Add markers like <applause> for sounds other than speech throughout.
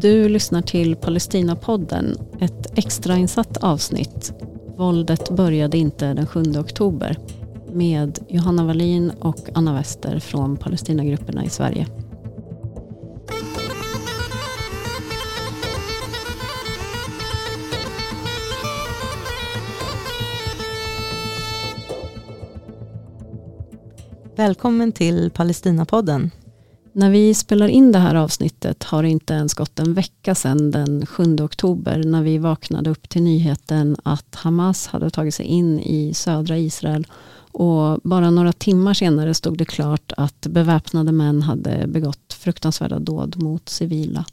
Du lyssnar till Palestinapodden, ett extrainsatt avsnitt. Våldet började inte den 7 oktober med Johanna Wallin och Anna Wester från Palestinagrupperna i Sverige. Välkommen till Palestinapodden. När vi spelar in det här avsnittet har det inte ens gått en vecka sedan den 7 oktober när vi vaknade upp till nyheten att Hamas hade tagit sig in i södra Israel och bara några timmar senare stod det klart att beväpnade män hade begått fruktansvärda dåd mot civila.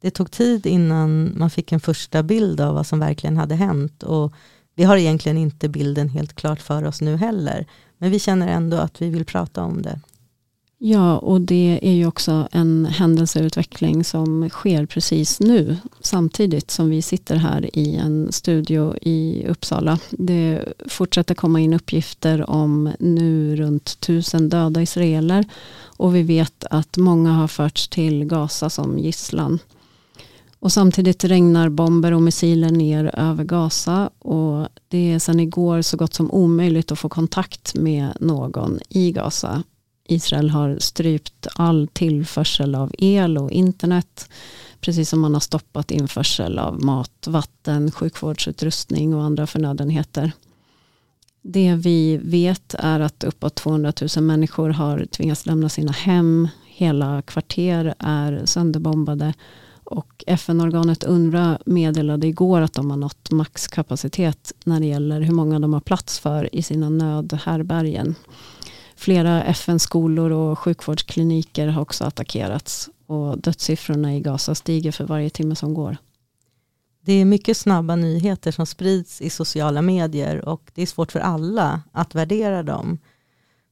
Det tog tid innan man fick en första bild av vad som verkligen hade hänt och vi har egentligen inte bilden helt klart för oss nu heller. Men vi känner ändå att vi vill prata om det. Ja, och det är ju också en händelseutveckling som sker precis nu, samtidigt som vi sitter här i en studio i Uppsala. Det fortsätter komma in uppgifter om nu runt tusen döda israeler och vi vet att många har förts till Gaza som gisslan. Och samtidigt regnar bomber och missiler ner över Gaza och det är sedan igår så gott som omöjligt att få kontakt med någon i Gaza Israel har strypt all tillförsel av el och internet. Precis som man har stoppat införsel av mat, vatten, sjukvårdsutrustning och andra förnödenheter. Det vi vet är att uppåt 200 000 människor har tvingats lämna sina hem. Hela kvarter är sönderbombade. Och FN-organet UNRWA meddelade igår att de har nått maxkapacitet när det gäller hur många de har plats för i sina nödhärbärgen. Flera FN-skolor och sjukvårdskliniker har också attackerats och dödssiffrorna i Gaza stiger för varje timme som går. Det är mycket snabba nyheter som sprids i sociala medier och det är svårt för alla att värdera dem.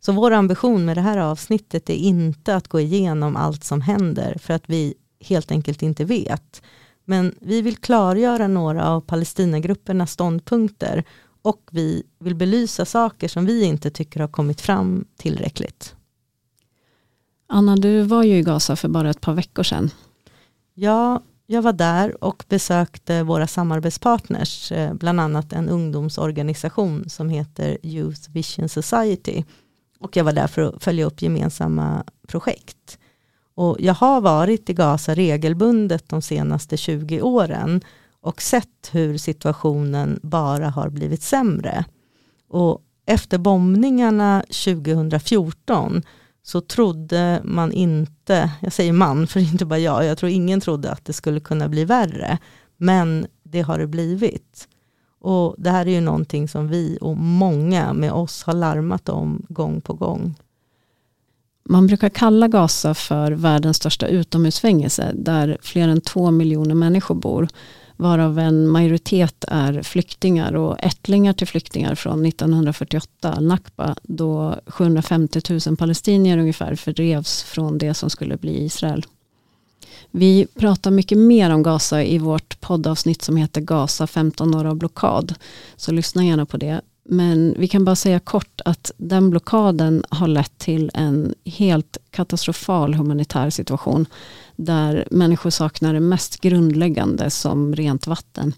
Så vår ambition med det här avsnittet är inte att gå igenom allt som händer för att vi helt enkelt inte vet. Men vi vill klargöra några av Palestinagruppernas ståndpunkter och vi vill belysa saker som vi inte tycker har kommit fram tillräckligt. Anna, du var ju i Gaza för bara ett par veckor sedan. Ja, jag var där och besökte våra samarbetspartners, eh, bland annat en ungdomsorganisation som heter Youth Vision Society. Och jag var där för att följa upp gemensamma projekt. Och jag har varit i Gaza regelbundet de senaste 20 åren och sett hur situationen bara har blivit sämre. Och efter bombningarna 2014 så trodde man inte, jag säger man för inte bara jag, jag tror ingen trodde att det skulle kunna bli värre. Men det har det blivit. Och det här är ju någonting som vi och många med oss har larmat om gång på gång. Man brukar kalla Gaza för världens största utomhusfängelse där fler än två miljoner människor bor varav en majoritet är flyktingar och ättlingar till flyktingar från 1948, nakba då 750 000 palestinier ungefär fördrevs från det som skulle bli Israel. Vi pratar mycket mer om Gaza i vårt poddavsnitt som heter Gaza 15 år av blockad. Så lyssna gärna på det. Men vi kan bara säga kort att den blockaden har lett till en helt katastrofal humanitär situation där människor saknar det mest grundläggande som rent vatten.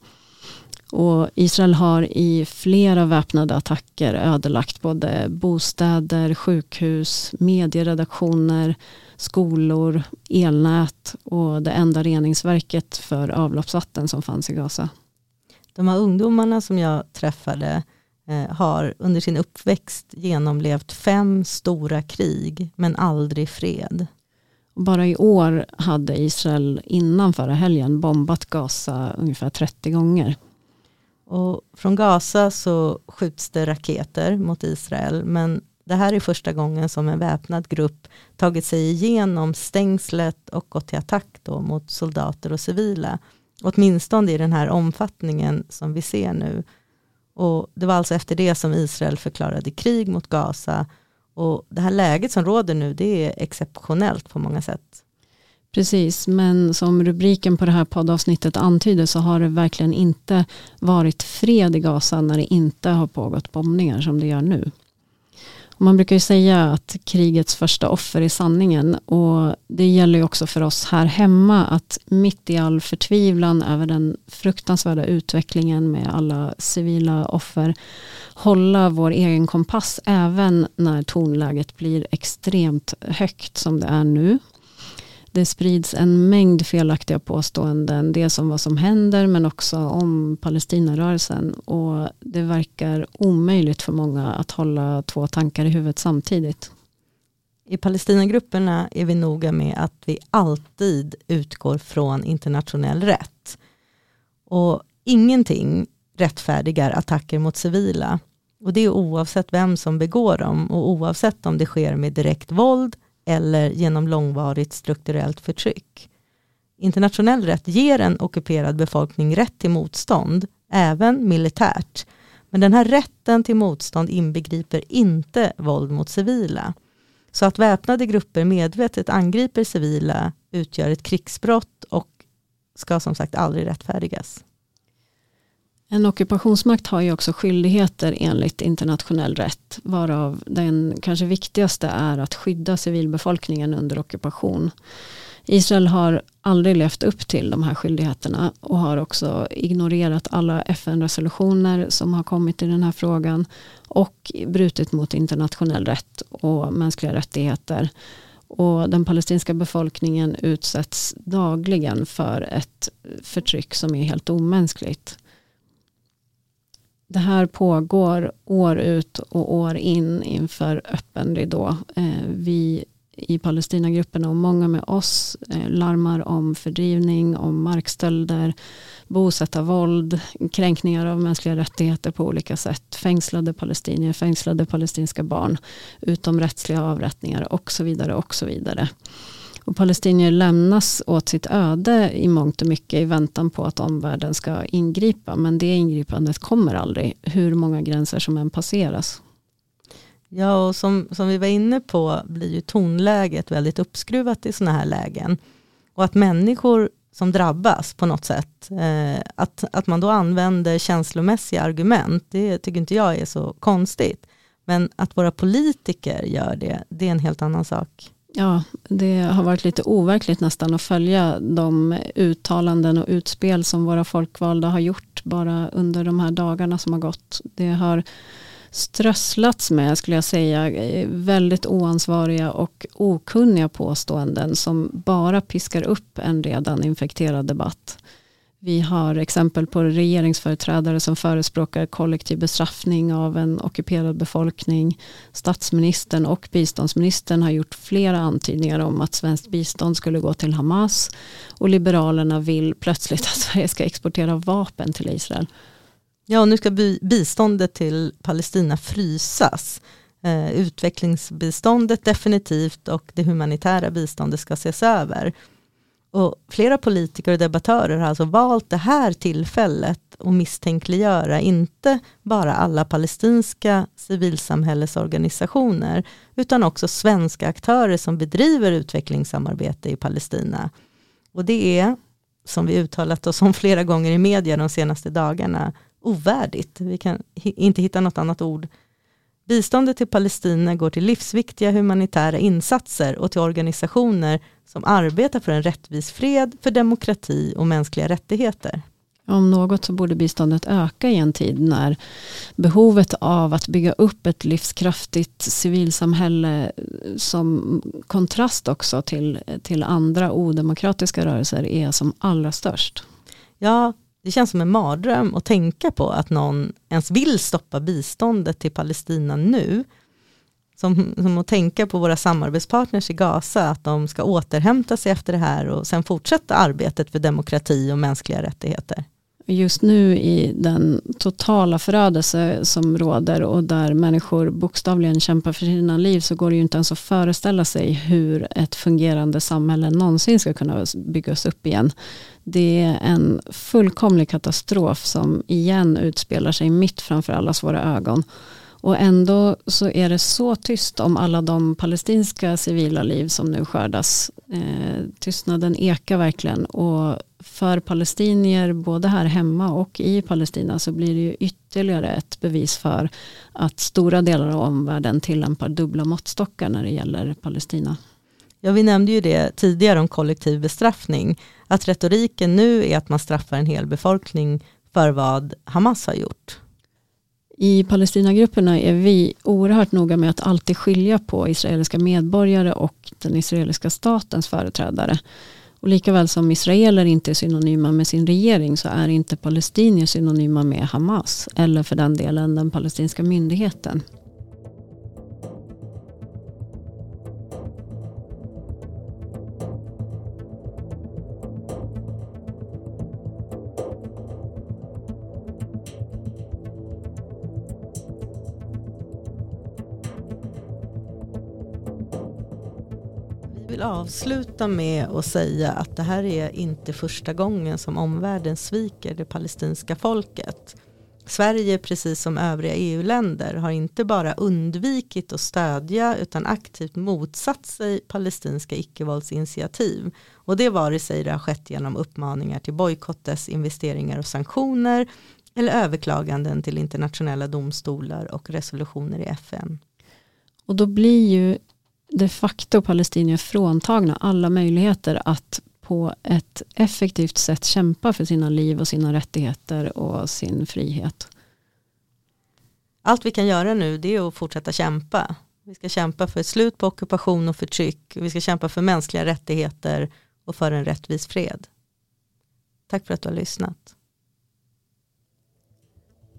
Och Israel har i flera väpnade attacker ödelagt både bostäder, sjukhus, medieredaktioner, skolor, elnät och det enda reningsverket för avloppsvatten som fanns i Gaza. De här ungdomarna som jag träffade har under sin uppväxt genomlevt fem stora krig men aldrig fred. Bara i år hade Israel innan förra helgen bombat Gaza ungefär 30 gånger. Och från Gaza så skjuts det raketer mot Israel men det här är första gången som en väpnad grupp tagit sig igenom stängslet och gått till attack då mot soldater och civila. Åtminstone i den här omfattningen som vi ser nu. Och det var alltså efter det som Israel förklarade krig mot Gaza och det här läget som råder nu det är exceptionellt på många sätt. Precis, men som rubriken på det här poddavsnittet antyder så har det verkligen inte varit fred i Gaza när det inte har pågått bombningar som det gör nu. Man brukar ju säga att krigets första offer är sanningen. Och det gäller ju också för oss här hemma att mitt i all förtvivlan över den fruktansvärda utvecklingen med alla civila offer hålla vår egen kompass även när tonläget blir extremt högt som det är nu det sprids en mängd felaktiga påståenden. Dels om vad som händer men också om Palestinarörelsen. Och det verkar omöjligt för många att hålla två tankar i huvudet samtidigt. I Palestinagrupperna är vi noga med att vi alltid utgår från internationell rätt. Och ingenting rättfärdigar attacker mot civila. Och det är oavsett vem som begår dem och oavsett om det sker med direkt våld eller genom långvarigt strukturellt förtryck. Internationell rätt ger en ockuperad befolkning rätt till motstånd, även militärt. Men den här rätten till motstånd inbegriper inte våld mot civila. Så att väpnade grupper medvetet angriper civila utgör ett krigsbrott och ska som sagt aldrig rättfärdigas. En ockupationsmakt har ju också skyldigheter enligt internationell rätt, varav den kanske viktigaste är att skydda civilbefolkningen under ockupation. Israel har aldrig levt upp till de här skyldigheterna och har också ignorerat alla FN-resolutioner som har kommit i den här frågan och brutit mot internationell rätt och mänskliga rättigheter. Och den palestinska befolkningen utsätts dagligen för ett förtryck som är helt omänskligt det här pågår år ut och år in inför öppen ridå. Eh, vi i Palestinagrupperna och många med oss eh, larmar om fördrivning, om markstölder, bosättarvåld, kränkningar av mänskliga rättigheter på olika sätt, fängslade palestinier, fängslade palestinska barn, utomrättsliga avrättningar och så vidare och så vidare. Och palestinier lämnas åt sitt öde i mångt och mycket i väntan på att omvärlden ska ingripa. Men det ingripandet kommer aldrig, hur många gränser som än passeras. Ja, och som, som vi var inne på blir ju tonläget väldigt uppskruvat i sådana här lägen. Och att människor som drabbas på något sätt, eh, att, att man då använder känslomässiga argument, det tycker inte jag är så konstigt. Men att våra politiker gör det, det är en helt annan sak. Ja, det har varit lite overkligt nästan att följa de uttalanden och utspel som våra folkvalda har gjort bara under de här dagarna som har gått. Det har strösslats med, skulle jag säga, väldigt oansvariga och okunniga påståenden som bara piskar upp en redan infekterad debatt. Vi har exempel på regeringsföreträdare som förespråkar kollektiv bestraffning av en ockuperad befolkning. Statsministern och biståndsministern har gjort flera antydningar om att svenskt bistånd skulle gå till Hamas. Och Liberalerna vill plötsligt att <laughs> Sverige ska exportera vapen till Israel. Ja, nu ska biståndet till Palestina frysas. Eh, utvecklingsbiståndet definitivt och det humanitära biståndet ska ses över. Och flera politiker och debattörer har alltså valt det här tillfället att misstänkliggöra inte bara alla palestinska civilsamhällesorganisationer utan också svenska aktörer som bedriver utvecklingssamarbete i Palestina. Och det är, som vi uttalat oss om flera gånger i media de senaste dagarna, ovärdigt. Vi kan inte hitta något annat ord Biståndet till Palestina går till livsviktiga humanitära insatser och till organisationer som arbetar för en rättvis fred, för demokrati och mänskliga rättigheter. Om något så borde biståndet öka i en tid när behovet av att bygga upp ett livskraftigt civilsamhälle som kontrast också till, till andra odemokratiska rörelser är som allra störst. Ja, det känns som en mardröm att tänka på att någon ens vill stoppa biståndet till Palestina nu. Som, som att tänka på våra samarbetspartners i Gaza, att de ska återhämta sig efter det här och sen fortsätta arbetet för demokrati och mänskliga rättigheter. Just nu i den totala förödelse som råder och där människor bokstavligen kämpar för sina liv så går det ju inte ens att föreställa sig hur ett fungerande samhälle någonsin ska kunna byggas upp igen. Det är en fullkomlig katastrof som igen utspelar sig mitt framför allas våra ögon. Och ändå så är det så tyst om alla de palestinska civila liv som nu skördas. Eh, tystnaden ekar verkligen och för palestinier både här hemma och i Palestina så blir det ju ytterligare ett bevis för att stora delar av omvärlden tillämpar dubbla måttstockar när det gäller Palestina. Ja, vi nämnde ju det tidigare om kollektiv bestraffning. Att retoriken nu är att man straffar en hel befolkning för vad Hamas har gjort. I Palestinagrupperna är vi oerhört noga med att alltid skilja på israeliska medborgare och den israeliska statens företrädare. Och lika väl som israeler inte är synonyma med sin regering så är inte palestinier synonyma med Hamas eller för den delen den palestinska myndigheten. Vill avsluta med att säga att det här är inte första gången som omvärlden sviker det palestinska folket. Sverige, precis som övriga EU-länder, har inte bara undvikit att stödja utan aktivt motsatt sig palestinska icke-våldsinitiativ. Och det vare sig det har skett genom uppmaningar till bojkottes, investeringar och sanktioner eller överklaganden till internationella domstolar och resolutioner i FN. Och då blir ju de facto palestinier fråntagna alla möjligheter att på ett effektivt sätt kämpa för sina liv och sina rättigheter och sin frihet. Allt vi kan göra nu det är att fortsätta kämpa. Vi ska kämpa för ett slut på ockupation och förtryck. Vi ska kämpa för mänskliga rättigheter och för en rättvis fred. Tack för att du har lyssnat.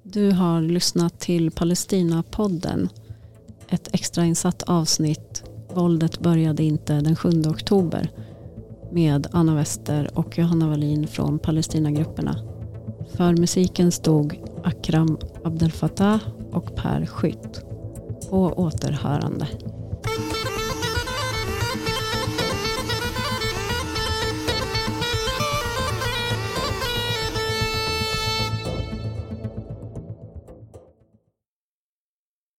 Du har lyssnat till Palestina-podden. Ett extrainsatt avsnitt Våldet började inte den 7 oktober med Anna Wester och Johanna Wallin från Palestinagrupperna. För musiken stod Akram Abdel Fattah och Per Skytt. På återhörande.